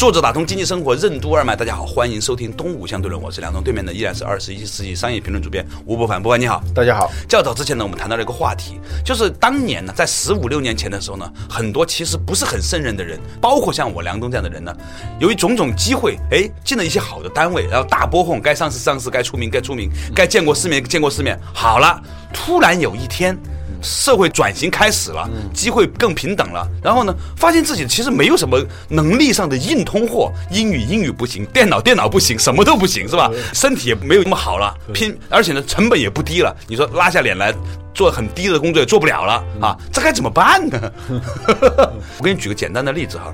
作者打通经济生活任督二脉，大家好，欢迎收听东吴相对论，我是梁东，对面的依然是二十一世纪商业评论主编吴伯凡，伯凡你好，大家好。较早之前呢，我们谈到了一个话题，就是当年呢，在十五六年前的时候呢，很多其实不是很胜任的人，包括像我梁东这样的人呢，由于种种机会，哎，进了一些好的单位，然后大波混，该上市上市，该出名该出名，该见过世面见过世面，好了，突然有一天。社会转型开始了，机会更平等了。然后呢，发现自己其实没有什么能力上的硬通货，英语英语不行，电脑电脑不行，什么都不行，是吧？身体也没有那么好了，拼，而且呢，成本也不低了。你说拉下脸来做很低的工作也做不了了啊，这该怎么办呢？我给你举个简单的例子哈。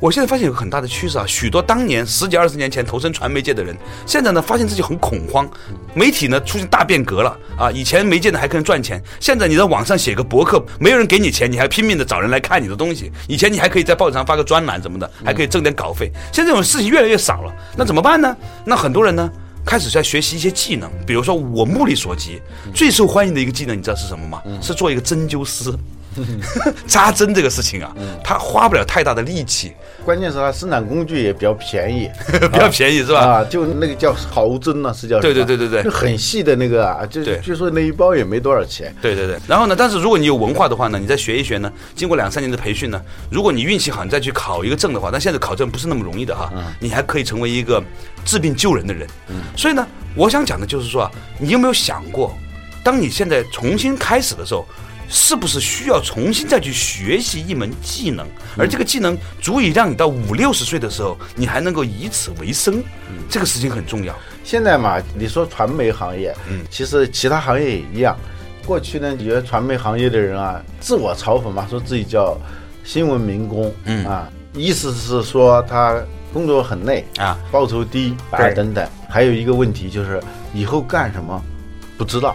我现在发现有个很大的趋势啊，许多当年十几二十年前投身传媒界的人，现在呢发现自己很恐慌，媒体呢出现大变革了啊！以前媒介呢还可以赚钱，现在你在网上写个博客，没有人给你钱，你还拼命的找人来看你的东西。以前你还可以在报纸上发个专栏什么的，还可以挣点稿费，现在这种事情越来越少了。那怎么办呢？那很多人呢开始在学习一些技能，比如说我目力所及，最受欢迎的一个技能，你知道是什么吗？是做一个针灸师。扎针这个事情啊，他花不了太大的力气，关键是它生产工具也比较便宜，比较便宜是吧？啊，就那个叫毫针呢，是叫对对对对对，就很细的那个啊，就据说那一包也没多少钱。对对对，然后呢，但是如果你有文化的话呢，你再学一学呢，经过两三年的培训呢，如果你运气好，你再去考一个证的话，但现在考证不是那么容易的哈，你还可以成为一个治病救人的人。所以呢，我想讲的就是说啊，你有没有想过，当你现在重新开始的时候？是不是需要重新再去学习一门技能？而这个技能足以让你到五六十岁的时候，你还能够以此为生，这个事情很重要。现在嘛，你说传媒行业，嗯，其实其他行业也一样。过去呢，你觉得传媒行业的人啊，自我嘲讽嘛，说自己叫新闻民工，嗯啊，意思是说他工作很累啊，报酬低啊，等等。还有一个问题就是以后干什么不知道。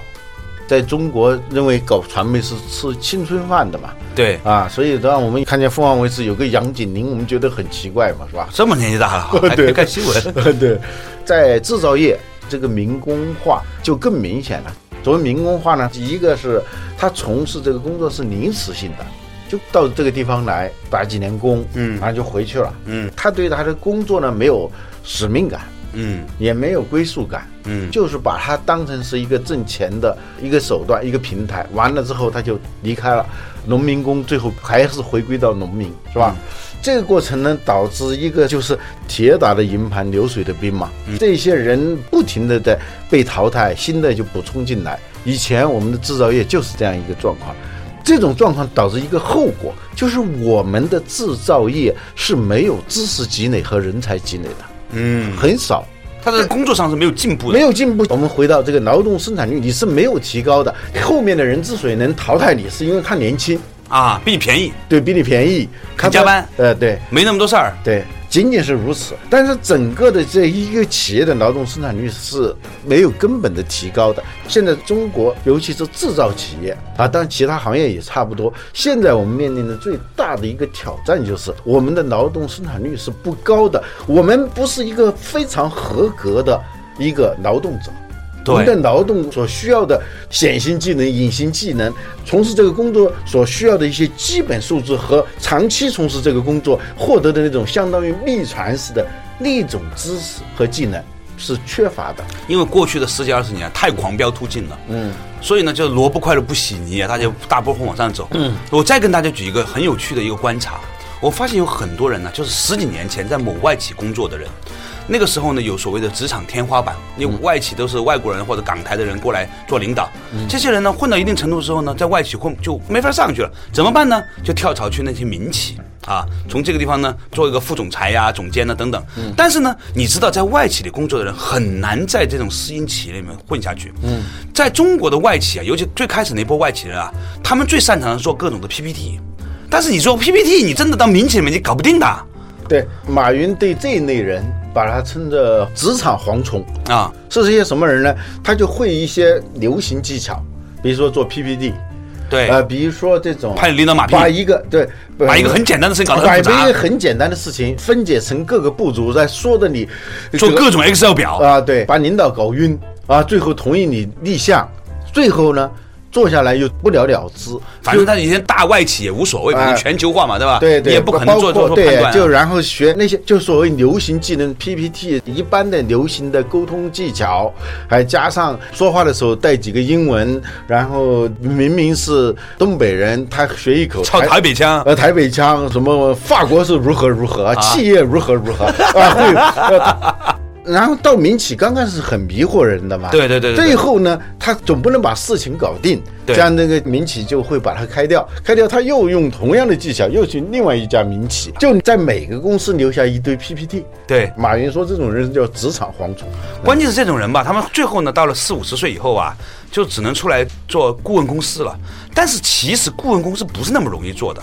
在中国，认为搞传媒是吃青春饭的嘛？对啊，所以让我们看见凤凰卫视有个杨锦麟，我们觉得很奇怪嘛，是吧？这么年纪大了，还可以看新闻。对，在制造业这个民工化就更明显了。所谓民工化呢，一个是他从事这个工作是临时性的，就到这个地方来打几年工，嗯，然后就回去了，嗯，他对他的工作呢没有使命感。嗯，也没有归属感，嗯，就是把它当成是一个挣钱的一个手段，一个平台。完了之后他就离开了，农民工最后还是回归到农民，是吧？这个过程呢，导致一个就是铁打的营盘流水的兵嘛。这些人不停的在被淘汰，新的就补充进来。以前我们的制造业就是这样一个状况，这种状况导致一个后果，就是我们的制造业是没有知识积累和人才积累的。嗯，很少，他在工作上是没有进步的，没有进步。我们回到这个劳动生产率，你是没有提高的。后面的人之所以能淘汰你，是因为他年轻。啊，比你便宜，对比你便宜，肯加班，呃，对，没那么多事儿，对。仅仅是如此，但是整个的这一个企业的劳动生产率是没有根本的提高的。现在中国，尤其是制造企业啊，当然其他行业也差不多。现在我们面临的最大的一个挑战就是我们的劳动生产率是不高的，我们不是一个非常合格的一个劳动者。我们的劳动所需要的显性技能、隐形技能，从事这个工作所需要的一些基本素质和长期从事这个工作获得的那种相当于秘传式的那种知识和技能是缺乏的。因为过去的十几二十年太狂飙突进了，嗯，所以呢，就是萝卜快了不洗泥啊，大家大波峰往上走。嗯，我再跟大家举一个很有趣的一个观察，我发现有很多人呢，就是十几年前在某外企工作的人。那个时候呢，有所谓的职场天花板，因为外企都是外国人或者港台的人过来做领导，这些人呢混到一定程度之后呢，在外企混就没法上去了，怎么办呢？就跳槽去那些民企啊，从这个地方呢做一个副总裁呀、总监呐等等。但是呢，你知道在外企里工作的人很难在这种私营企业里面混下去。嗯，在中国的外企啊，尤其最开始那波外企人啊，他们最擅长的做各种的 PPT。但是你做 PPT，你真的到民企里面你搞不定的对，马云对这一类人把他称作职场蝗虫。啊。是这些什么人呢？他就会一些流行技巧，比如说做 PPT，对，呃，比如说这种拍领导马屁把一个对，把一个很简单的事情搞得把一很复杂个，很简单的事情分解成各个步骤，再说的你做各种 Excel 表。啊，对，把领导搞晕啊，最后同意你立项，最后呢做下来又不了了之，反正他以前大外企也无所谓，反正啊全球化嘛，对吧？对对，也不可能做做做判断，啊。就然后学那些就所谓流行技能 PPT 一般的流行的沟通技巧，还加上说话的时候带几个英文，然后明明是东北人，他学一口操台北腔呃台北腔，什么法国是如何如何，企业如何如何啊会。呃然后到民企刚开始很迷惑人的嘛，对对对最后呢，他总不能把事情搞定，对这样那个民企就会把它开掉，开掉他又用同样的技巧又去另外一家民企，就在每个公司留下一堆 PPT。对，马云说这种人叫职场蝗虫，关键是这种人吧，他们最后呢，到了四五十岁以后啊，就只能出来做顾问公司了。但是其实顾问公司不是那么容易做的，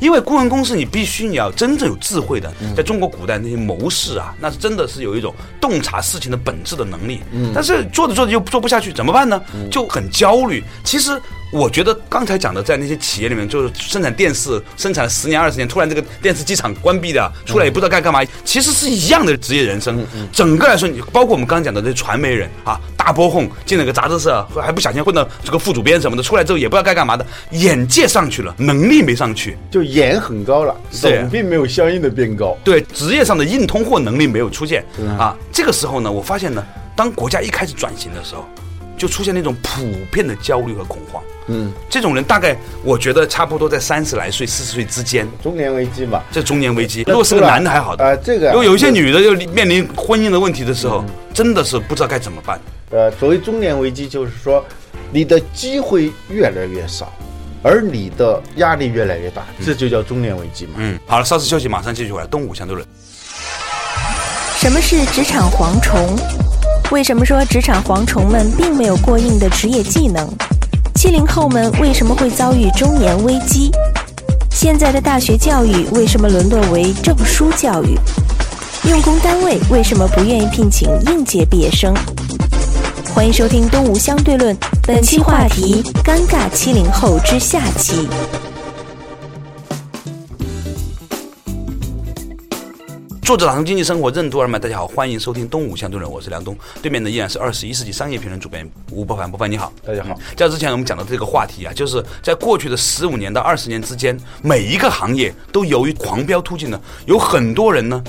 因为顾问公司你必须你要真正有智慧的，在中国古代那些谋士啊，那是真的是有一种洞察事情的本质的能力。但是做着做着又做不下去，怎么办呢？就很焦虑。其实。我觉得刚才讲的，在那些企业里面，就是生产电视，生产了十年二十年，突然这个电视机厂关闭的，出来也不知道该干嘛，其实是一样的职业人生。整个来说，你包括我们刚刚讲的这些传媒人啊，大波混进了个杂志社，还不小心混到这个副主编什么的，出来之后也不知道该干嘛的，眼界上去了，能力没上去，就眼很高了，手并没有相应的变高。对职业上的硬通货能力没有出现啊。这个时候呢，我发现呢，当国家一开始转型的时候，就出现那种普遍的焦虑和恐慌。嗯，这种人大概我觉得差不多在三十来岁、四十岁之间，中年危机嘛，这中年危机。如果是个男的还好的，啊这个啊如果有一些女的就面临婚姻的问题的时候，真的是不知道该怎么办。呃，所谓中年危机，就是说你的机会越来越少，而你的压力越来越大，这就叫中年危机嘛。嗯，好了，稍事休息，马上继续回来。东吴相对论。什么是职场蝗虫？为什么说职场蝗虫们并没有过硬的职业技能？七零后们为什么会遭遇中年危机？现在的大学教育为什么沦落为证书教育？用工单位为什么不愿意聘请应届毕业生？欢迎收听《东吴相对论》，本期话题：尴尬七零后之下期。作者打通经济生活任督二脉，大家好，欢迎收听《东吴相对论》，我是梁东，对面的依然是二十一世纪商业评论主编吴伯凡，伯凡你好，大家好。在之前我们讲的这个话题啊，就是在过去的十五年到二十年之间，每一个行业都由于狂飙突进呢，有很多人呢。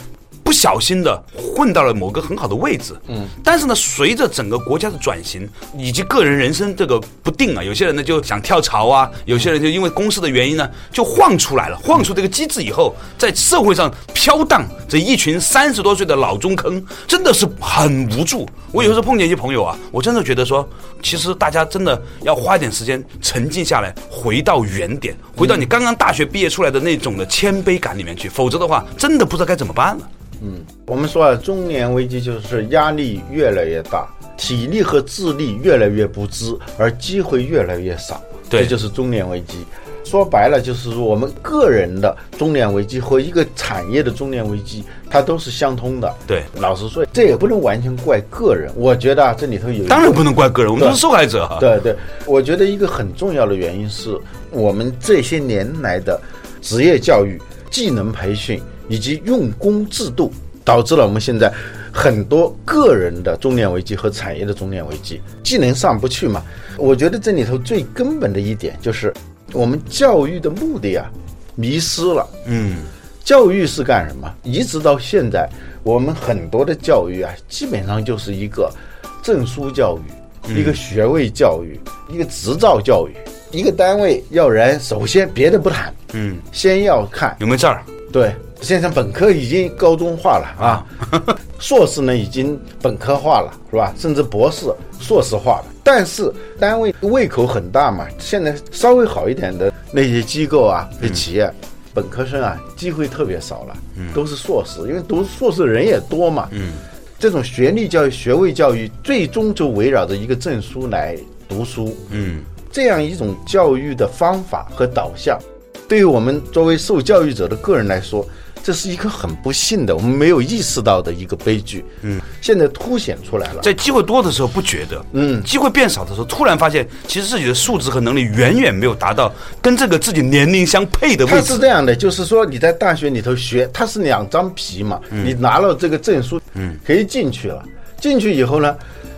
不小心的混到了某个很好的位置，嗯，但是呢，随着整个国家的转型以及个人人生这个不定啊，有些人呢就想跳槽啊，有些人就因为公司的原因呢就晃出来了，晃出这个机制以后，在社会上飘荡这一群三十多岁的老中坑，真的是很无助。我有时候碰见一些朋友啊，我真的觉得说，其实大家真的要花点时间沉静下来，回到原点，回到你刚刚大学毕业出来的那种的谦卑感里面去，否则的话，真的不知道该怎么办了。我们说啊，中年危机就是压力越来越大，体力和智力越来越不支，而机会越来越少，对这就是中年危机。说白了，就是说我们个人的中年危机和一个产业的中年危机，它都是相通的。对老实说，这也不能完全怪个人。我觉得啊，这里头有当然不能怪个人，我们都是受害者啊。对对，我觉得一个很重要的原因是我们这些年来的职业教育、技能培训以及用工制度，导致了我们现在很多个人的中年危机和产业的中年危机，技能上不去嘛。我觉得这里头最根本的一点就是我们教育的目的啊迷失了。嗯，教育是干什么？一直到现在，我们很多的教育啊，基本上就是一个证书教育，一个学位教育，一个执照教育。一个单位要人，首先别的不谈，嗯，先要看有没有证儿？对，现在本科已经高中化了啊，硕士呢已经本科化了，是吧？甚至博士、硕士化了。但是单位胃口很大嘛，现在稍微好一点的那些机构啊、那企业，本科生啊，机会特别少了，都是硕士，因为读硕士的人也多嘛。嗯，这种学历教育、学位教育，最终就围绕着一个证书来读书。嗯，这样一种教育的方法和导向，对于我们作为受教育者的个人来说，这是一个很不幸的，我们没有意识到的一个悲剧。嗯，现在凸显出来了。在机会多的时候不觉得，嗯机会变少的时候，突然发现其实自己的素质和能力远远没有达到跟这个自己年龄相配的位置。是这样的，就是说你在大学里头学，它是两张皮嘛，你拿了这个证书，嗯，可以进去了。进去以后呢，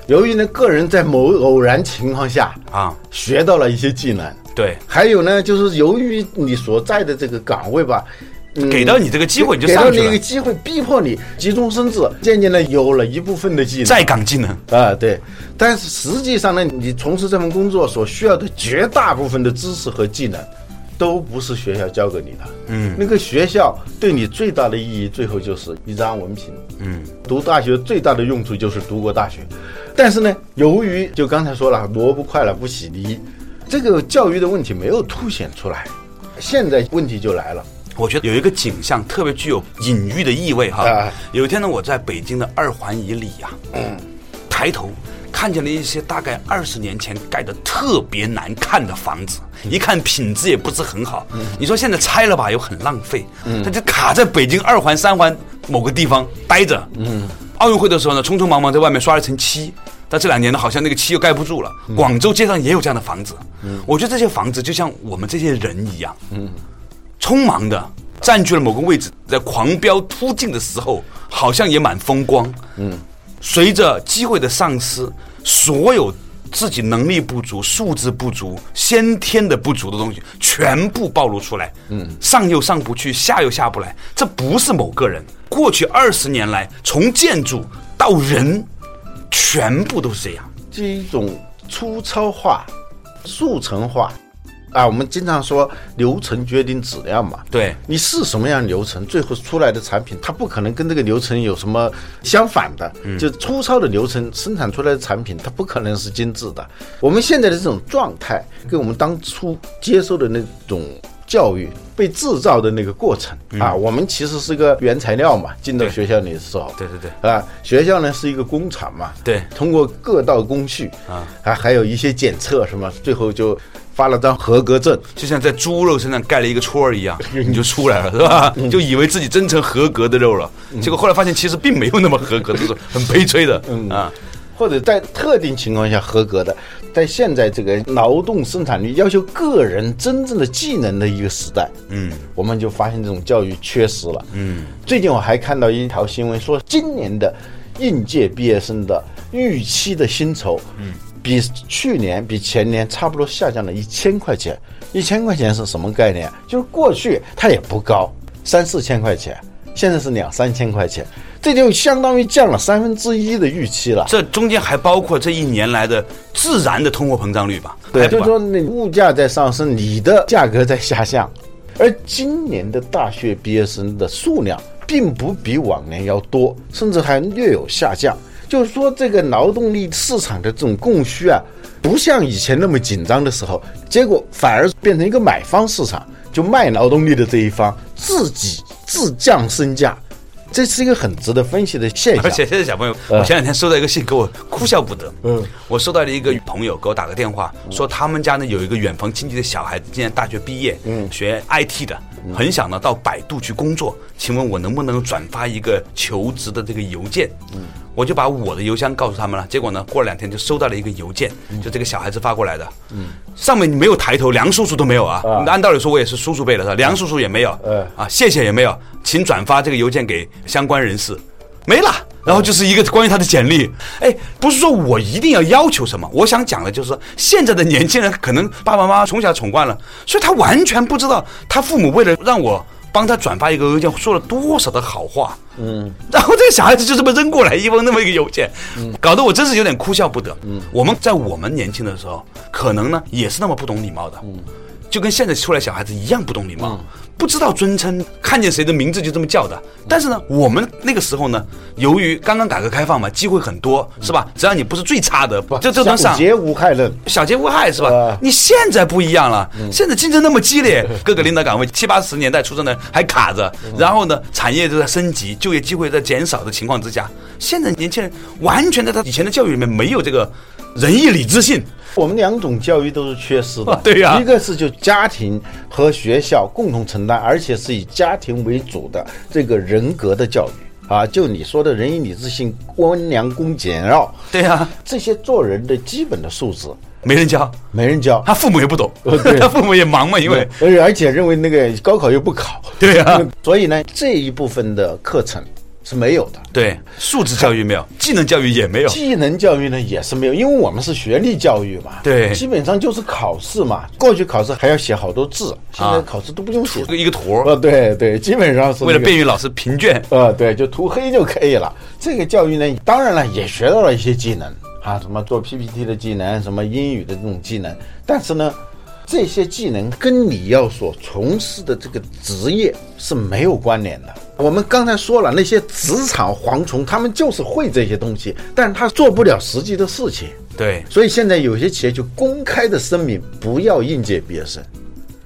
由于呢个人在某偶然情况下啊，学到了一些技能，对，还有呢，就是由于你所在的这个岗位吧，嗯给到你这个机会你就给到你一个机会，逼迫你急中生智，渐渐的有了一部分的技能。在岗技能。啊，对，但是实际上呢，你从事这份工作所需要的绝大部分的知识和技能，都不是学校教给你的。嗯，那个学校对你最大的意义，最后就是一张文凭。嗯，读大学最大的用处就是读过大学，但是呢，由于就刚才说了，萝卜快了不洗泥，这个教育的问题没有凸显出来。现在问题就来了，我觉得有一个景象特别具有隐喻的意味哈。啊有一天呢，我在北京的二环以里呀、抬头看见了一些大概二十年前盖的特别难看的房子，一看品质也不是很好。你说现在拆了吧，又很浪费，它就卡在北京二环、三环某个地方待着。嗯，奥运会的时候呢，匆匆忙忙在外面刷了层漆。但这两年呢，好像那个漆又盖不住了。广州街上也有这样的房子，我觉得这些房子就像我们这些人一样，匆忙的占据了某个位置，在狂飙突进的时候，好像也蛮风光。嗯，随着机会的丧失，所有自己能力不足、素质不足、先天的不足的东西，全部暴露出来。嗯，上又上不去，下又下不来。这不是某个人，过去二十年来，从建筑到人，全部都是这样。这一种粗糙化、速成化。啊，我们经常说流程决定质量嘛。对你是什么样的流程，最后出来的产品，它不可能跟这个流程有什么相反的。就粗糙的流程生产出来的产品，它不可能是精致的。我们现在的这种状态，跟我们当初接受的那种教育被制造的那个过程、啊，我们其实是个原材料嘛，进到学校里的时候，对对对。啊，学校呢是一个工厂嘛，对。通过各道工序啊，还还有一些检测什么，最后就发了张合格证。就像在猪肉身上盖了一个戳儿一样，你就出来了，是吧？就以为自己真成合格的肉了，结果后来发现其实并没有那么合格，这是很悲催的。啊，或者在特定情况下合格的，在现在这个劳动生产率要求个人真正的技能的一个时代，嗯，我们就发现这种教育缺失了。嗯，最近我还看到一条新闻说，今年的应届毕业生的预期的薪酬，嗯，比去年、比前年差不多下降了一千块钱。一千块钱是什么概念？就是过去它也不高，三四千块钱，现在是两三千块钱，这就相当于降了三分之一的预期了。这中间还包括这一年来的自然的通货膨胀率吧？对，就是说那物价在上升，你的价格在下降，而今年的大学毕业生的数量并不比往年要多，甚至还略有下降。就是说，这个劳动力市场的这种供需啊，不像以前那么紧张的时候，结果反而变成一个买方市场，就卖劳动力的这一方自己自降身价，这是一个很值得分析的现象。而。且现在小朋友，我前两天收到一个信，给我哭笑不得。嗯，我收到了一个朋友给我打个电话，说他们家呢有一个远房亲戚的小孩子，今年大学毕业，嗯，学 IT 的，很想呢到百度去工作，请问我能不能转发一个求职的这个邮件？嗯。我就把我的邮箱告诉他们了，结果呢，过了两天就收到了一个邮件，就这个小孩子发过来的，嗯，上面没有抬头，梁叔叔都没有啊。按道理说，我也是叔叔辈的，是吧？梁叔叔也没有，嗯啊，谢谢也没有，请转发这个邮件给相关人士。没了。然后就是一个关于他的简历，哎，不是说我一定要要求什么，我想讲的就是说，现在的年轻人可能爸爸妈妈从小宠惯了，所以他完全不知道他父母为了让我帮他转发一个邮件说了多少的好话，嗯，然后这个小孩子就这么扔过来一封那么一个邮件，搞得我真是有点哭笑不得。嗯，我们在我们年轻的时候，可能呢也是那么不懂礼貌的，嗯。就跟现在出来小孩子一样不懂礼貌。不知道尊称，看见谁的名字就这么叫的。但是呢，我们那个时候呢，由于刚刚改革开放嘛，机会很多，是吧？只要你不是最差的，就这能上小节无害论。小节无害是吧呃？你现在不一样了，现在竞争那么激烈，各个领导岗位七八十年代出生的人还卡着，然后呢，产业都在升级，就业机会在减少的情况之下，现在年轻人完全在他以前的教育里面没有这个仁义礼智信。我们两种教育都是缺失的，对呀。一个是就家庭和学校共同承担，而且是以家庭为主的这个人格的教育。啊，就你说的仁义礼智信、温良恭俭让，对呀、这些做人的基本的素质没人教，没人教。他父母也不懂。他父母也忙嘛，因为。而且而且认为那个高考又不考，对呀。所以呢这一部分的课程是没有的。对素质教育没有，技能教育也没有。技能教育呢也是没有，因为我们是学历教育嘛，对基本上就是考试嘛。过去考试还要写好多字，现在啊考试都不用写。一个图儿，哦，对对，基本上是、那为了便于老师评卷，呃，对，就涂黑就可以了。这个教育呢，当然了，也学到了一些技能啊，什么做 PPT 的技能，什么英语的这种技能。但是呢，这些技能跟你要所从事的这个职业是没有关联的。我们刚才说了，那些职场蝗虫，他们就是会这些东西，但是他做不了实际的事情。对所以现在有些企业就公开的声明不要应届毕业生，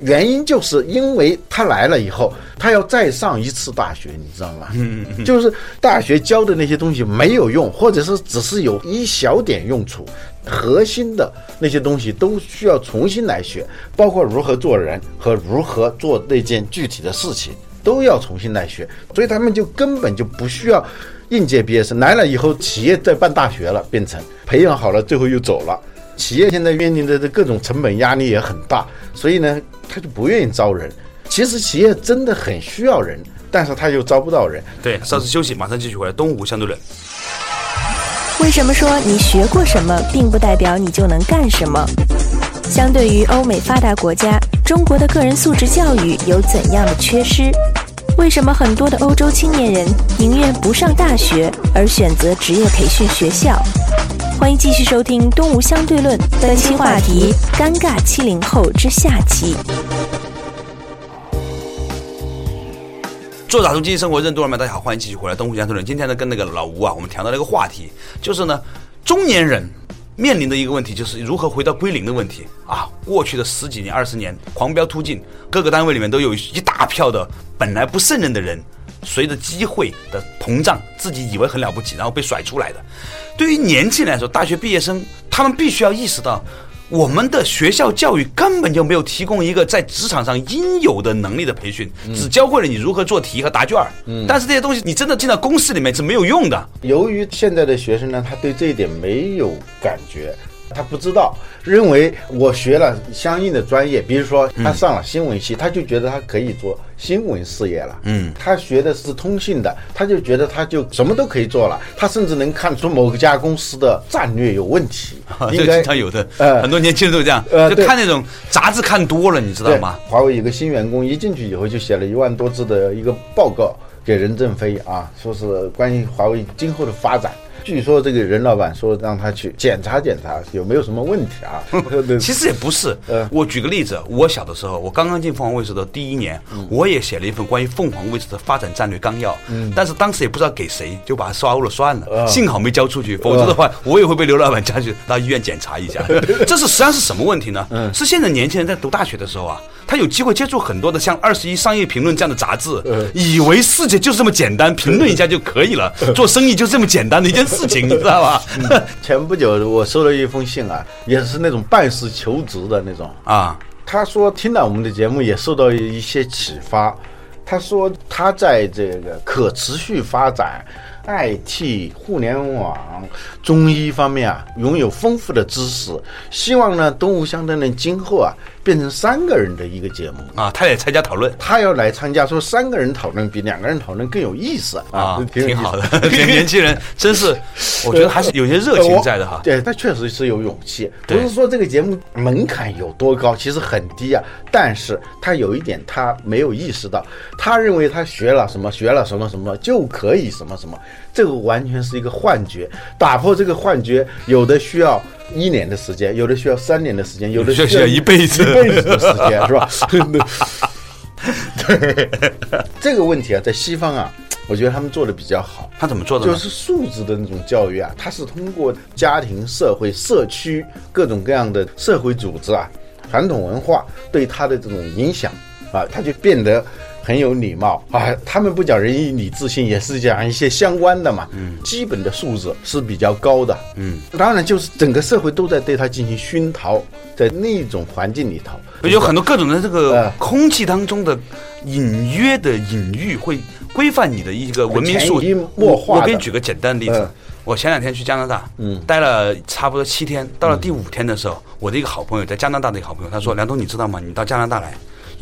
原因就是因为他来了以后，他要再上一次大学，你知道吗？嗯就是大学教的那些东西没有用，或者是只是有一小点用处，核心的那些东西都需要重新来学，包括如何做人和如何做那件具体的事情，都要重新来学。所以他们就根本就不需要应届毕业生来了以后，企业在办大学了，变成培养好了，最后又走了。企业现在面临的这各种成本压力也很大，所以呢，他就不愿意招人。其实企业真的很需要人，但是他又招不到人。对，稍事休息，马上继续回来。东吴相对论，为什么说你学过什么，并不代表你就能干什么？相对于欧美发达国家，中国的个人素质教育有怎样的缺失？为什么很多的欧洲青年人宁愿不上大学，而选择职业培训学校？欢迎继续收听《东吴相对论》本期话题：尴尬七零后之下期。做打通经济生活任督二脉，大家好，欢迎继续回来东吴相对论。今天呢，跟那个老吴啊，我们谈到了一个话题，就是呢，中年人面临的一个问题，就是如何回到归零的问题啊。过去的十几年、二十年，狂飙突进，各个单位里面都有一大票的本来不胜任的人，随着机会的膨胀，自己以为很了不起，然后被甩出来的。对于年轻人来说，大学毕业生他们必须要意识到。我们的学校教育根本就没有提供一个在职场上应有的能力的培训，只教会了你如何做题和答卷儿。但是这些东西你真的进到公司里面是没有用的。由于现在的学生呢，他对这一点没有感觉，他不知道，认为我学了相应的专业，比如说他上了新闻系，他就觉得他可以做新闻事业了。嗯，他学的是通信的，他就觉得他就什么都可以做了，他甚至能看出某家公司的战略有问题，这个应该经常有的，呃很多年轻人都这样，就呃就看那种杂志看多了，你知道吗？华为有个新员工一进去以后就写了一万多字的一个报告给任正非啊，说是关于华为今后的发展。据说这个任老板说让他去检查检查有没有什么问题啊。其实也不是呃，我举个例子，我小的时候，我刚刚进凤凰卫视的第一年，嗯我也写了一份关于凤凰卫视的发展战略纲要，但是当时也不知道给谁，就把它烧了算了，呃幸好没交出去，否则的话，我也会被刘老板叫去到医院检查一下。这是实际上是什么问题呢？嗯是现在年轻人在读大学的时候啊，他有机会接触很多的像《二十一商业评论》这样的杂志，呃以为世界就是这么简单，评论一下就可以了，做生意就是这么简单的一件事情，你知道吧？前不久我收了一封信啊，也是那种办事求职的那种。啊，他说听了我们的节目也受到一些启发。他说他在这个可持续发展、IT、互联网、中医方面啊，拥有丰富的知识。希望呢，东吴相对论今后啊，变成三个人的一个节目。啊，他也参加讨论。他要来参加，说三个人讨论比两个人讨论更有意思啊，挺好的，这个年轻人真是，我觉得还是有些热情在的哈。对，他确实是有勇气，不是说这个节目门槛有多高，其实很低啊。但是他有一点他没有意识到，他认为他学了什么，学了什么什么就可以什么什么，这个完全是一个幻觉。打破这个幻觉，有的需要一年的时间，有的需要三年的时间，有的需要一辈子一辈子的时间，是吧？对，这个问题啊，在西方啊，我觉得他们做的比较好。他怎么做的？就是素质的那种教育啊，它是通过家庭、社会、社区各种各样的社会组织啊，传统文化对他的这种影响啊，他就变得很有礼貌。啊。他们不讲仁义礼智信，也是讲一些相关的嘛。嗯，基本的素质是比较高的。嗯，当然就是整个社会都在对他进行熏陶，在那种环境里头，有很多各种的这个呃。空气当中的隐约的隐喻，会规范你的一个文明素潜移默化的。我我给你举个简单的例子嗯，我前两天去加拿大，嗯。待了差不多七天，到了第五天的时候，我的一个好朋友在加拿大的一个好朋友，他说：“梁东，你知道吗？你到加拿大来，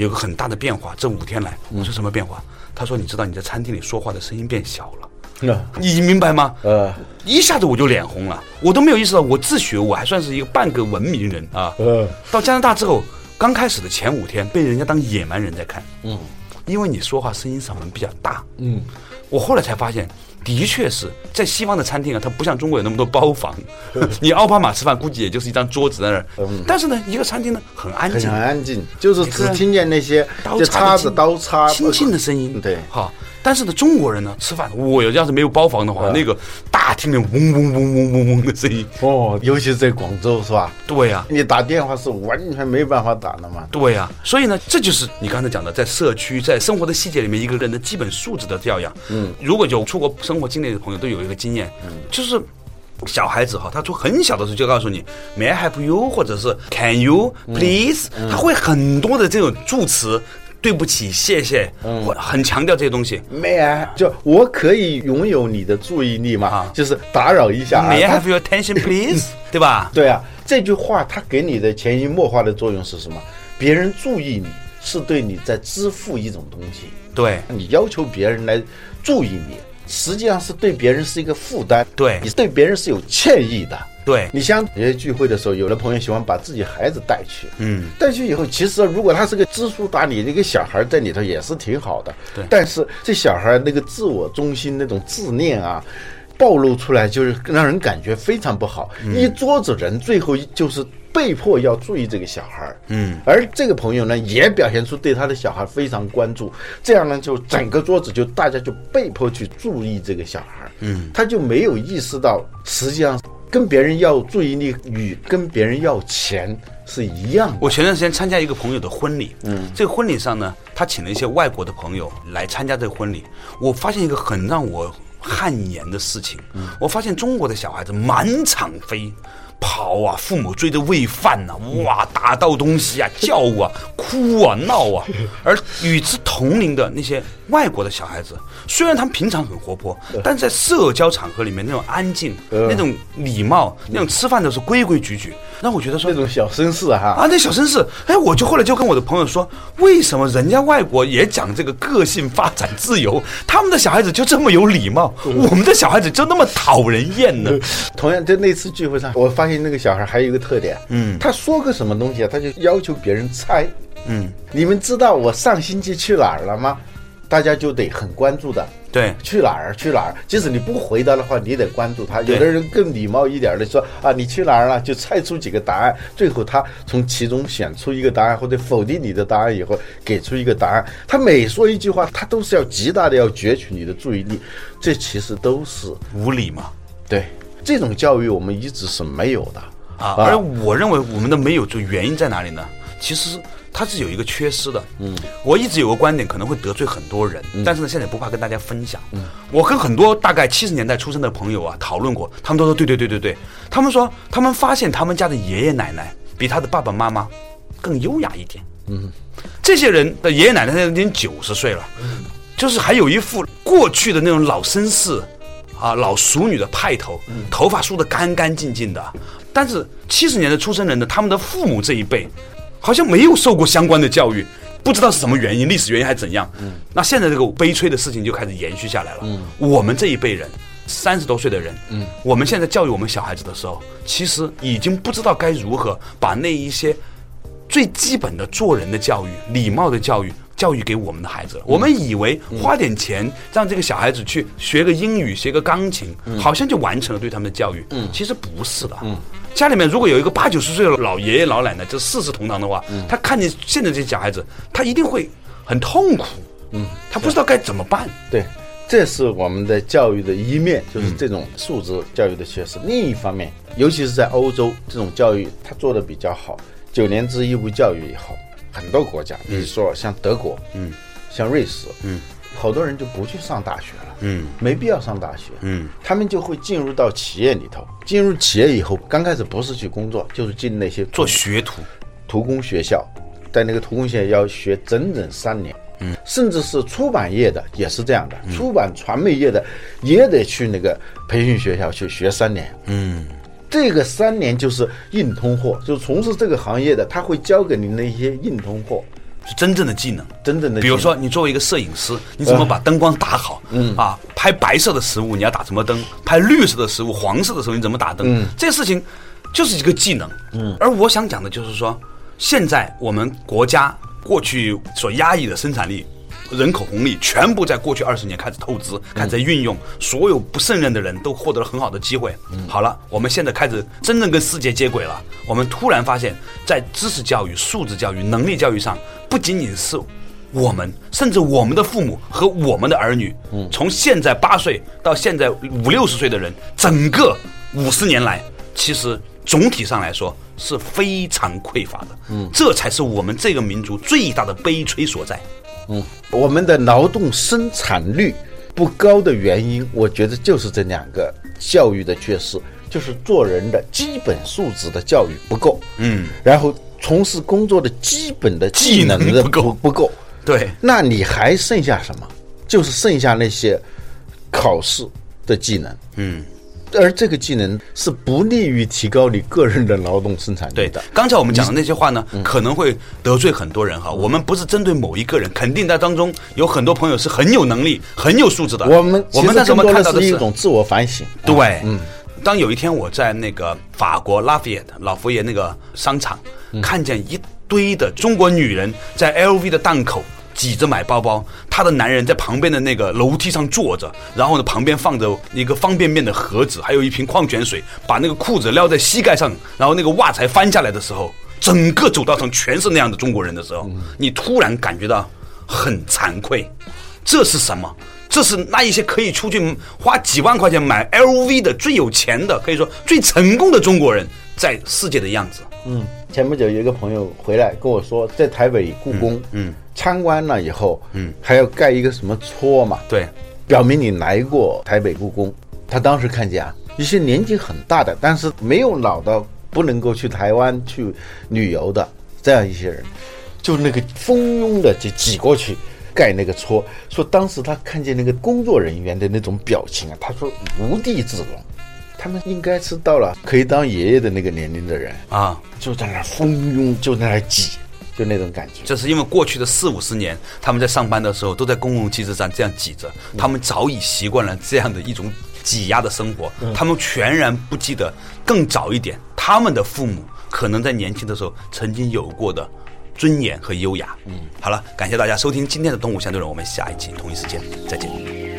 有个很大的变化，这五天来。”我说：“什么变化？”他说：“你知道你在餐厅里说话的声音变小了。”呃你明白吗？呃一下子我就脸红了，我都没有意识到，我自学我还算是一个半个文明人啊。呃，到加拿大之后，刚开始的前五天被人家当野蛮人在看，嗯，因为你说话声音嗓门比较大，嗯，我后来才发现，的确是在西方的餐厅啊，它不像中国有那么多包房，你奥巴马吃饭估计也就是一张桌子在那儿，但是呢，一个餐厅呢很安静。很，安静，就是只听见那些就刀叉子、刀叉、轻轻的声音，对。好。但是呢，中国人呢吃饭，我要是没有包房的话，嗯那个大厅里嗡嗡嗡嗡嗡嗡的声音，哦，尤其是在广州是吧？对呀、你打电话是完全没办法打的嘛。对呀、所以呢，这就是你刚才讲的，在社区、在生活的细节里面，一个人的基本素质的教养。嗯，如果有出国生活经历的朋友，都有一个经验，嗯，就是。小孩子哈，他从很小的时候就告诉你 “May I help you” 或者是 “Can you please”，、他会很多的这种助词，对不起、谢谢，我很强调这些东西。May I？就我可以拥有你的注意力吗？啊就是打扰一下啊。“May I 他 have your attention, please”，对吧？对啊，这句话它给你的潜移默化的作用是什么？别人注意你，是对你在支付一种东西。对你要求别人来注意你，实际上是对别人是一个负担。对你对别人是有歉意的。对你像有些聚会的时候，有的朋友喜欢把自己孩子带去，嗯，带去以后，其实如果他是个知书达理的一个小孩在里头，也是挺好的。对但是这小孩那个自我中心那种自恋啊，暴露出来，就是让人感觉非常不好。嗯一桌子人，最后就是被迫要注意这个小孩。嗯，而这个朋友呢，也表现出对他的小孩非常关注，这样呢，就整个桌子就大家就被迫去注意这个小孩。嗯，他就没有意识到，实际上跟别人要注意力与跟别人要钱是一样的。我前段时间参加一个朋友的婚礼，嗯，这个婚礼上呢，他请了一些外国的朋友来参加这个婚礼。我发现一个很让我汗颜的事情，嗯我发现中国的小孩子满场飞。跑啊，父母追着喂饭呐、哇，打到东西啊，叫啊，哭啊，闹啊。而与之同龄的那些外国的小孩子，虽然他们平常很活泼，但在社交场合里面那种安静、那种礼貌、那种吃饭的时候规规矩矩，让我觉得说那种小绅士哈，啊，那小绅士，哎，我就后来就跟我的朋友说，为什么人家外国也讲这个个性发展自由，他们的小孩子就这么有礼貌，我们的小孩子就那么讨人厌呢？同样在那次聚会上，我发现那个小孩还有一个特点，嗯，他说个什么东西啊，他就要求别人猜，嗯，你们知道我上星期去哪儿了吗？大家就得很关注的，对，去哪儿去哪儿，即使你不回答的话，你得关注他。有的人更礼貌一点的说啊，你去哪儿了？就猜出几个答案，最后他从其中选出一个答案，或者否定你的答案以后，给出一个答案。他每说一句话，他都是要极大的要攫取你的注意力，这其实都是无理嘛。对这种教育我们一直是没有的啊，而我认为我们的没有，就原因在哪里呢？其实它是有一个缺失的。嗯，我一直有个观点，可能会得罪很多人，但是呢，现在不怕跟大家分享。嗯，我跟很多大概七十年代出生的朋友啊讨论过，他们都说对对对对对，他们说他们发现他们家的爷爷奶奶比他的爸爸妈妈更优雅一点。嗯，这些人的爷爷奶奶现在已经九十岁了，就是还有一副过去的那种老绅士。啊，老熟女的派头，头发梳得干干净净的。但是七十年代出生人的，他们的父母这一辈，好像没有受过相关的教育，不知道是什么原因，历史原因还怎样。嗯那现在这个悲催的事情就开始延续下来了。嗯我们这一辈人，三十多岁的人，嗯我们现在教育我们小孩子的时候，其实已经不知道该如何把那一些最基本的做人的教育、礼貌的教育。教育给我们的孩子了，我们以为花点钱让这个小孩子去学个英语、学个钢琴，好像就完成了对他们的教育。嗯其实不是的。嗯家里面如果有一个八九十岁的老爷爷老奶奶，就四世同堂的话，他看见现在这些小孩子，他一定会很痛苦，嗯，他不知道该怎么办。对，这是我们的教育的一面，就是这种素质教育的缺失。另一方面，尤其是在欧洲，这种教育它做的比较好。九年制义务教育以后，很多国家，比如说像德国，嗯，像瑞士，嗯，好多人就不去上大学了，嗯，没必要上大学，嗯，他们就会进入到企业里头。进入企业以后，刚开始不是去工作，就是进那些做学徒，徒工学校，在那个徒工学校要学整整三年。嗯，甚至是出版业的也是这样的，出版传媒业的也得去那个培训学校去学三年。嗯，这个三年就是硬通货，就是从事这个行业的，他会教给您的一些硬通货，是真正的技能。真正的。比如说，你作为一个摄影师，你怎么把灯光打好？嗯啊，拍白色的食物你要打什么灯？拍绿色的食物、黄色的时候你怎么打灯？嗯这个事情就是一个技能。嗯，而我想讲的就是说，现在我们国家过去所压抑的生产力。人口红利全部在过去二十年开始透支，开始在运用，所有不胜任的人都获得了很好的机会。好了，我们现在开始真正跟世界接轨了。我们突然发现，在知识教育、素质教育、能力教育上，不仅仅是我们，甚至我们的父母和我们的儿女，从现在八岁到现在五六十岁的人，整个五十年来，其实总体上来说是非常匮乏的。嗯，这才是我们这个民族最大的悲催所在。嗯，我们的劳动生产率不高的原因，我觉得就是这两个教育的缺失，就是做人的基本素质的教育不够，嗯，然后从事工作的基本的技能的不够。不不够，对，那你还剩下什么？就是剩下那些考试的技能，嗯。而这个技能是不利于提高你个人的劳动生产力对的。刚才我们讲的那些话呢，可能会得罪很多人哈。我们不是针对某一个人，肯定在当中有很多朋友是很有能力、很有素质的。我们我们看到的是的是一种自我反省。对，嗯。当有一天我在那个法国拉菲耶老佛爷那个商场，看见一堆的中国女人在 LV 的档口挤着买包包，她的男人在旁边的那个楼梯上坐着，然后呢旁边放着一个方便面的盒子，还有一瓶矿泉水，把那个裤子撩在膝盖上，然后那个袜才翻下来的时候，整个走道上全是那样的中国人的时候，你突然感觉到很惭愧，这是什么？这是那一些可以出去花几万块钱买 LV 的最有钱的，可以说最成功的中国人在世界的样子。嗯，前不久有一个朋友回来跟我说，在台北故宫，嗯参观了以后，嗯，还要盖一个什么戳嘛，对，表明你来过台北故宫。他当时看见啊，一些年纪很大的，但是没有老到不能够去台湾去旅游的这样一些人，就那个蜂拥的就挤过去盖那个戳，说当时他看见那个工作人员的那种表情啊，他说无地自容。他们应该是到了可以当爷爷的那个年龄的人，啊，就在那儿蜂拥，就在那儿挤，就那种感觉。这是因为过去的四五十年，他们在上班的时候都在公共汽车站这样挤着，他们早已习惯了这样的一种挤压的生活，他们全然不记得更早一点，他们的父母可能在年轻的时候曾经有过的尊严和优雅。嗯，好了，感谢大家收听今天的《动物相对论》，我们下一期同一时间再见。